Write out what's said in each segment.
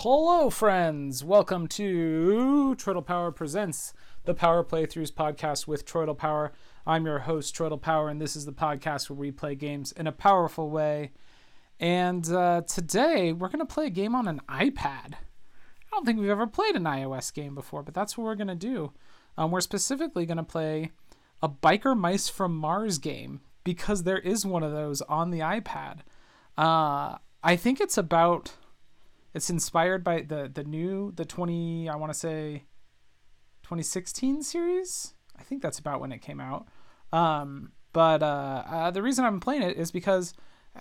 Hello, friends. Welcome to Troidal Power Presents the Power Playthroughs podcast with Troidal Power. I'm your host, Troidal Power, and this is the podcast where we play games in a powerful way. And uh, today we're going to play a game on an iPad. I don't think we've ever played an iOS game before, but that's what we're going to do. Um, we're specifically going to play a Biker Mice from Mars game because there is one of those on the iPad. Uh, I think it's about it's inspired by the the new the 20 I want to say 2016 series. I think that's about when it came out. Um, but uh, uh, the reason I'm playing it is because,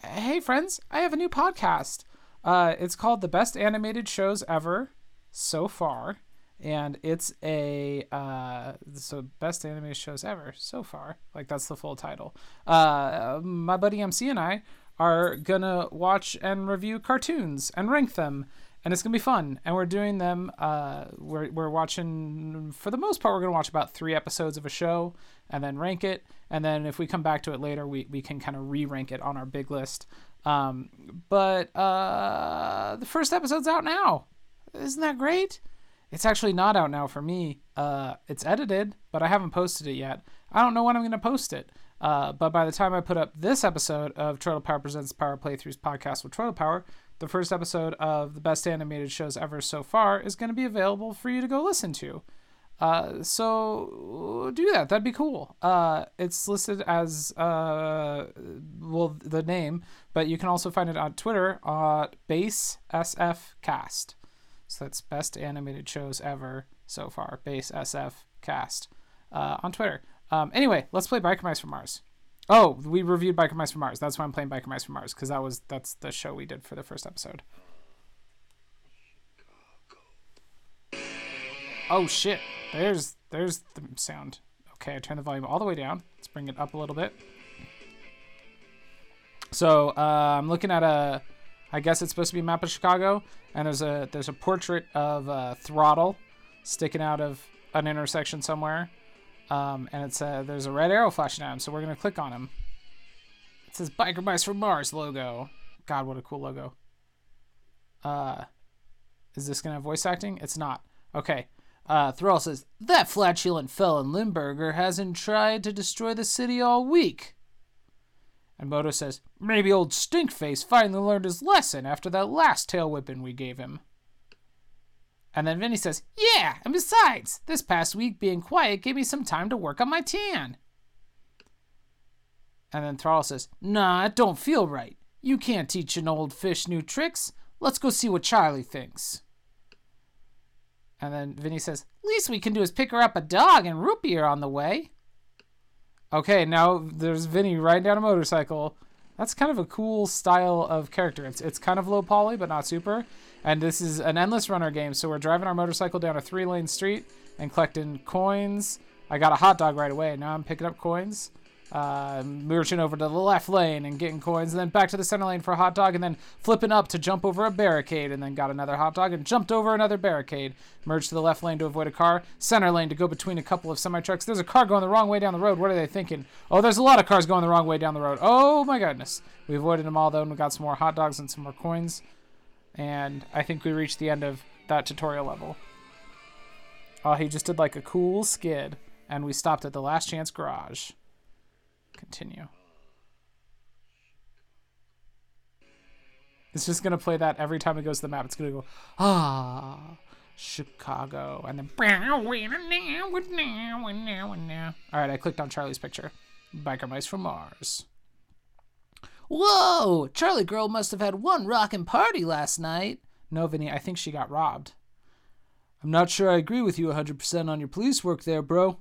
hey friends, I have a new podcast. Uh, it's called the best animated shows ever so far, and it's a uh, so best animated shows ever so far. Like that's the full title. Uh, my buddy MC and I are gonna watch and review cartoons and rank them and it's gonna be fun. And we're doing them uh, we're, we're watching for the most part we're gonna watch about three episodes of a show and then rank it. And then if we come back to it later we, we can kind of re-rank it on our big list. Um, but uh, the first episode's out now. Isn't that great it's actually not out now for me uh, it's edited but i haven't posted it yet i don't know when i'm gonna post it uh, but by the time I put up this episode of Troidal Power Presents Power Playthroughs podcast with Troidal Power, the first episode of the best animated shows ever so far is going to be available for you to go listen to. Uh, so do that. That'd be cool. Uh, it's listed as uh, well the name, but you can also find it on Twitter at Base SF Cast. So that's best animated shows ever so far. Base SF Cast uh, on Twitter. Um, anyway, let's play Biker Mice from Mars. Oh, we reviewed Biker Mice from Mars. That's why I'm playing Biker Mice from Mars because that was that's the show we did for the first episode. Oh shit! There's there's the sound. Okay, I turn the volume all the way down. Let's bring it up a little bit. So uh, I'm looking at a, I guess it's supposed to be a map of Chicago, and there's a there's a portrait of a throttle sticking out of an intersection somewhere. Um, and it's uh, there's a red arrow flashing at him, so we're gonna click on him. It says "Biker Mice from Mars" logo. God, what a cool logo. Uh, is this gonna have voice acting? It's not. Okay. Uh, Throttle says that flatulent felon Limburger hasn't tried to destroy the city all week. And Modo says maybe old Stinkface finally learned his lesson after that last tail whipping we gave him. And then Vinnie says, Yeah, and besides, this past week being quiet gave me some time to work on my tan. And then Throttle says, Nah, it don't feel right. You can't teach an old fish new tricks. Let's go see what Charlie thinks. And then Vinnie says, Least we can do is pick her up a dog and root beer on the way. Okay, now there's Vinnie riding down a motorcycle. That's kind of a cool style of character. It's, it's kind of low poly, but not super. And this is an endless runner game, so we're driving our motorcycle down a three lane street and collecting coins. I got a hot dog right away. Now I'm picking up coins, uh, merging over to the left lane and getting coins, and then back to the center lane for a hot dog, and then flipping up to jump over a barricade, and then got another hot dog and jumped over another barricade. Merged to the left lane to avoid a car, center lane to go between a couple of semi trucks. There's a car going the wrong way down the road. What are they thinking? Oh, there's a lot of cars going the wrong way down the road. Oh my goodness. We avoided them all though, and we got some more hot dogs and some more coins and I think we reached the end of that tutorial level. Oh, he just did like a cool skid, and we stopped at the last chance garage. Continue. It's just gonna play that every time it goes to the map. It's gonna go, ah, Chicago, and then. All right, I clicked on Charlie's picture. Biker mice from Mars. Whoa! Charlie Girl must have had one rockin' party last night. No, Vinnie, I think she got robbed. I'm not sure I agree with you 100% on your police work there, bro.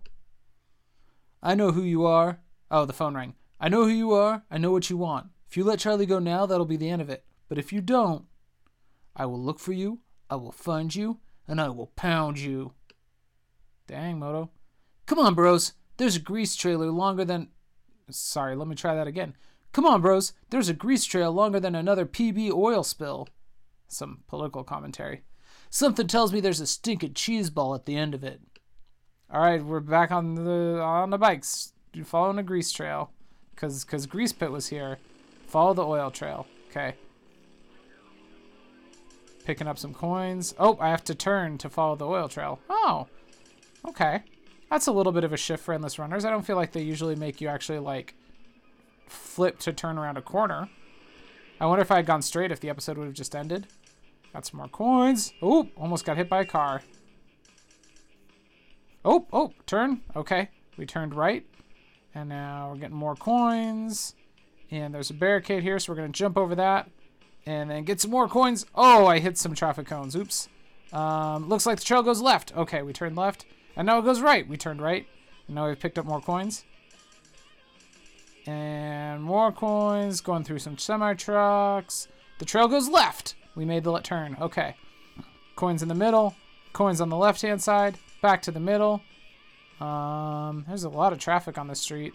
I know who you are. Oh, the phone rang. I know who you are. I know what you want. If you let Charlie go now, that'll be the end of it. But if you don't, I will look for you, I will find you, and I will pound you. Dang, Modo. Come on, bros. There's a grease trailer longer than. Sorry, let me try that again. Come on, bros. There's a grease trail longer than another PB oil spill. Some political commentary. Something tells me there's a stinking cheese ball at the end of it. All right, we're back on the on the bikes. Following a grease trail, cause cause Grease Pit was here. Follow the oil trail. Okay. Picking up some coins. Oh, I have to turn to follow the oil trail. Oh, okay. That's a little bit of a shift for Endless Runners. I don't feel like they usually make you actually, like, flip to turn around a corner. I wonder if I had gone straight if the episode would have just ended. Got some more coins. Oh, almost got hit by a car. Oh, oh, turn. Okay. We turned right. And now we're getting more coins. And there's a barricade here, so we're going to jump over that. And then get some more coins. Oh, I hit some traffic cones. Oops. Um, looks like the trail goes left. Okay, we turned left. And now it goes right. We turned right. And now we've picked up more coins. And more coins. Going through some semi-trucks. The trail goes left. We made the turn. Okay. Coins in the middle. Coins on the left-hand side. Back to the middle. Um, there's a lot of traffic on the street.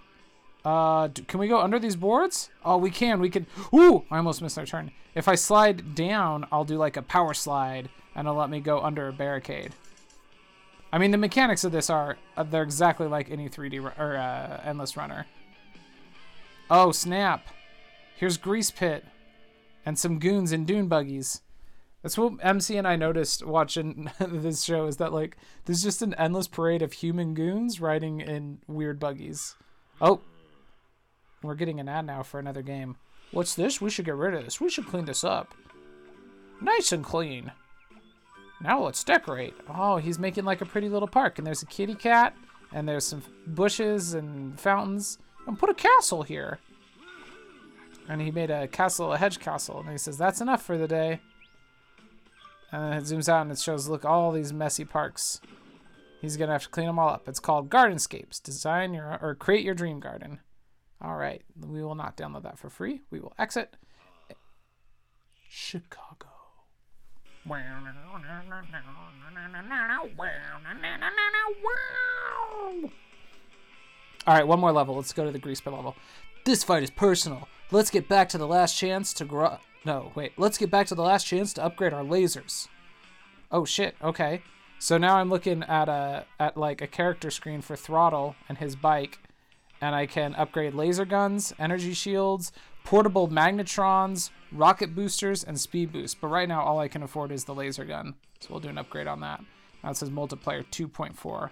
Uh, do, can we go under these boards? Oh, we can. We can. Ooh, I almost missed our turn. If I slide down, I'll do like a power slide, and it'll let me go under a barricade. I mean, the mechanics of this are uh, they're exactly like any 3D or uh, endless runner. Oh snap! Here's Grease Pit, and some goons in dune buggies. That's what MC and I noticed watching this show is that like there's just an endless parade of human goons riding in weird buggies. Oh, we're getting an ad now for another game. What's this? We should get rid of this. We should clean this up. Nice and clean. Now let's decorate. Oh, he's making like a pretty little park. And there's a kitty cat. And there's some bushes and fountains. And put a castle here. And he made a castle, a hedge castle. And he says, that's enough for the day. And it zooms out and it shows, look, all these messy parks. He's going to have to clean them all up. It's called Gardenscapes. Design your, or create your dream garden. All right, we will not download that for free. We will exit. Chicago. All right, one more level. Let's go to the grease pit level. This fight is personal. Let's get back to the last chance to grow. No, wait. Let's get back to the last chance to upgrade our lasers. Oh shit. Okay. So now I'm looking at a at like a character screen for Throttle and his bike and I can upgrade laser guns, energy shields, portable magnetrons, rocket boosters, and speed boost. But right now, all I can afford is the laser gun. So we'll do an upgrade on that. Now it says multiplier 2.4.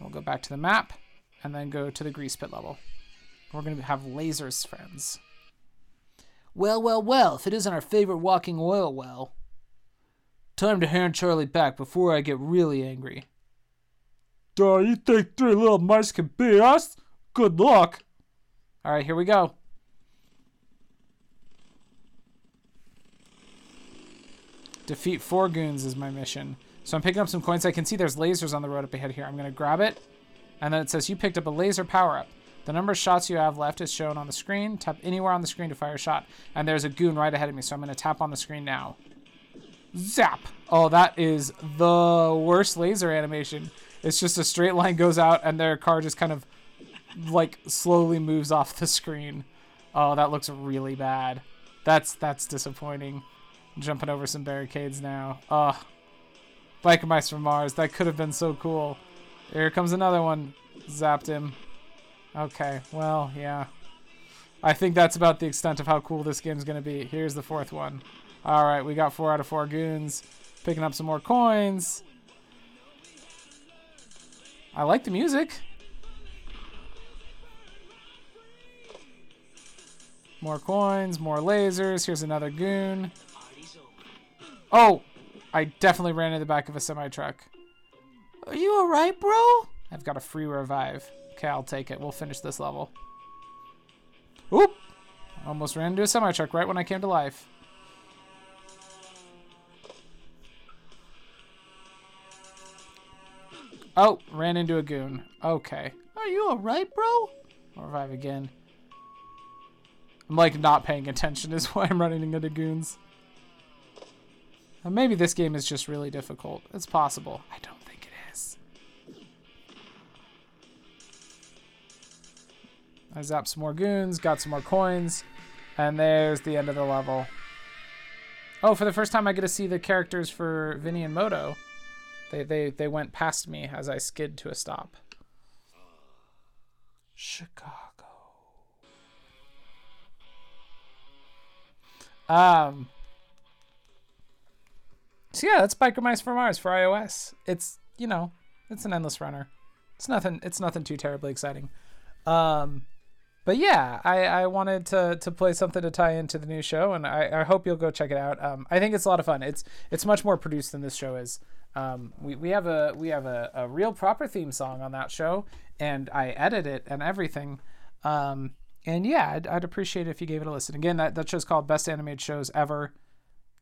We'll go back to the map and then go to the grease pit level. We're to have lasers, friends. Well, well, well, if it isn't our favorite walking oil well. Time to hand Charlie back before I get really angry. Duh, you think three little mice can beat us? Good luck. All right, here we go. Defeat four goons is my mission. So I'm picking up some coins. I can see there's lasers on the road up ahead here. I'm going to grab it. And then it says you picked up a laser power-up. The number of shots you have left is shown on the screen. Tap anywhere on the screen to fire a shot. And there's a goon right ahead of me, so I'm going to tap on the screen now. Zap! Oh, that is the worst laser animation. It's just a straight line goes out and their car just kind of like slowly moves off the screen. Oh, that looks really bad. That's that's disappointing. jumping over some barricades now. Ugh. Biker Mice from Mars. That could have been so cool. Here comes another one. Zapped him. Okay, well, yeah. I think that's about the extent of how cool this game's going to be. Here's the fourth one. Alright, we got four out of four goons. Picking up some more coins. I like the music. More coins, more lasers. Here's another goon. Oh! I definitely ran into the back of a semi-truck. Are you alright, bro? I've got a free revive. Okay, I'll take it. We'll finish this level. Oop! Almost ran into a semi-truck right when I came to life. Oh, ran into a goon. Okay. Are you alright, bro? I'll revive again. I'm like not paying attention is why I'm running into goons. maybe this game is just really difficult. It's possible. I don't I zapped some more goons, got some more coins, and there's the end of the level. Oh, for the first time I get to see the characters for Vinnie and Modo. They, they, they went past me as I skid to a stop. Chicago. Um, So yeah, that's Biker Mice for Mars for iOS. It's you know, it's an endless runner. It's nothing. It's nothing too terribly exciting. Um, but yeah, I, I wanted to to play something to tie into the new show, and I, I hope you'll go check it out. Um, I think it's a lot of fun. It's it's much more produced than this show is. Um, we, we have a we have a, a real proper theme song on that show, and I edit it and everything. Um, and yeah, I'd, I'd appreciate it if you gave it a listen. Again, that, that show's called Best Animated Shows Ever.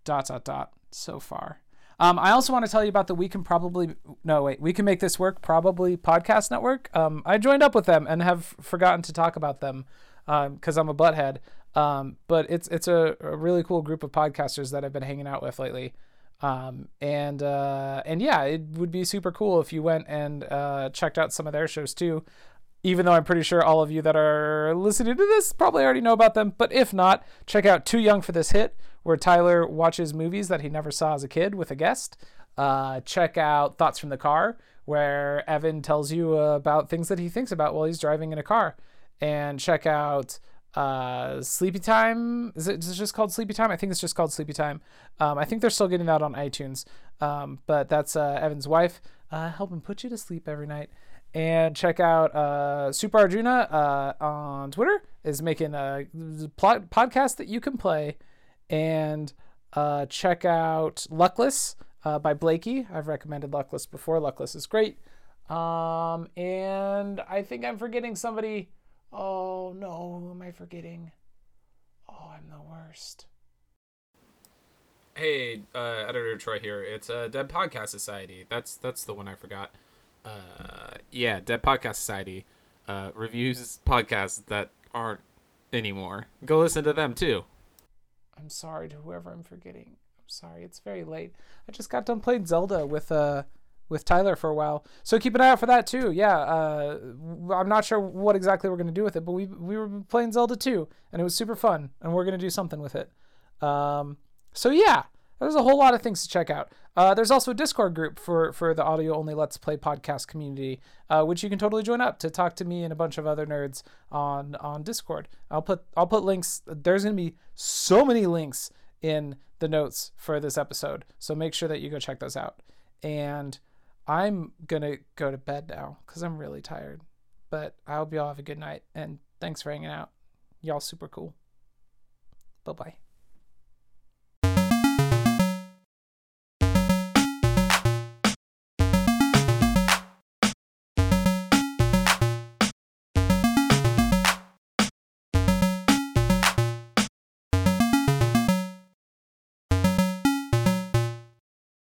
Dot dot dot. So far. Um, I also want to tell you about the We Can Probably No Wait We Can Make This Work Probably podcast network. Um, I joined up with them and have forgotten to talk about them because um, I'm a butthead. Um, but it's it's a, a, really cool group of podcasters that I've been hanging out with lately. Um, and uh, and yeah, it would be super cool if you went and uh, checked out some of their shows too. Even though I'm pretty sure all of you that are listening to this probably already know about them, but if not, check out Too Young for This Hit, where Tyler watches movies that he never saw as a kid with a guest. Uh, check out Thoughts from the Car, where Evan tells you about things that he thinks about while he's driving in a car. And check out uh, Sleepy Time. Is it, is it just called Sleepy Time? I think it's just called Sleepy Time. Um, I think they're still getting that on iTunes. Um, but that's uh, Evan's wife uh, helping put you to sleep every night. And check out uh, Super Arjuna uh, on Twitter is making a plot podcast that you can play. And uh, check out Luckless uh, by Blakey. I've recommended Luckless before. Luckless is great. Um, and I think I'm forgetting somebody. Oh no, who am I forgetting? Oh, I'm the worst. Hey, uh, editor Troy here. It's uh, Dead Podcast Society. That's that's the one I forgot. Uh, yeah, Dead Podcast Society uh, reviews podcasts that aren't anymore. Go listen to them too. I'm sorry to whoever I'm forgetting. I'm sorry. It's very late. I just got done playing Zelda with uh with Tyler for a while. So keep an eye out for that too. Yeah, uh, I'm not sure what exactly we're gonna do with it, but we we were playing Zelda too, and it was super fun, and we're gonna do something with it. Um, so yeah, there's a whole lot of things to check out. Uh, there's also a Discord group for for the audio only Let's Play podcast community, uh, which you can totally join up to talk to me and a bunch of other nerds on on Discord. I'll put I'll put links. There's gonna be so many links in the notes for this episode, so make sure that you go check those out. And I'm gonna go to bed now because I'm really tired. But I hope y'all have a good night and thanks for hanging out. Y'all super cool. Bye bye.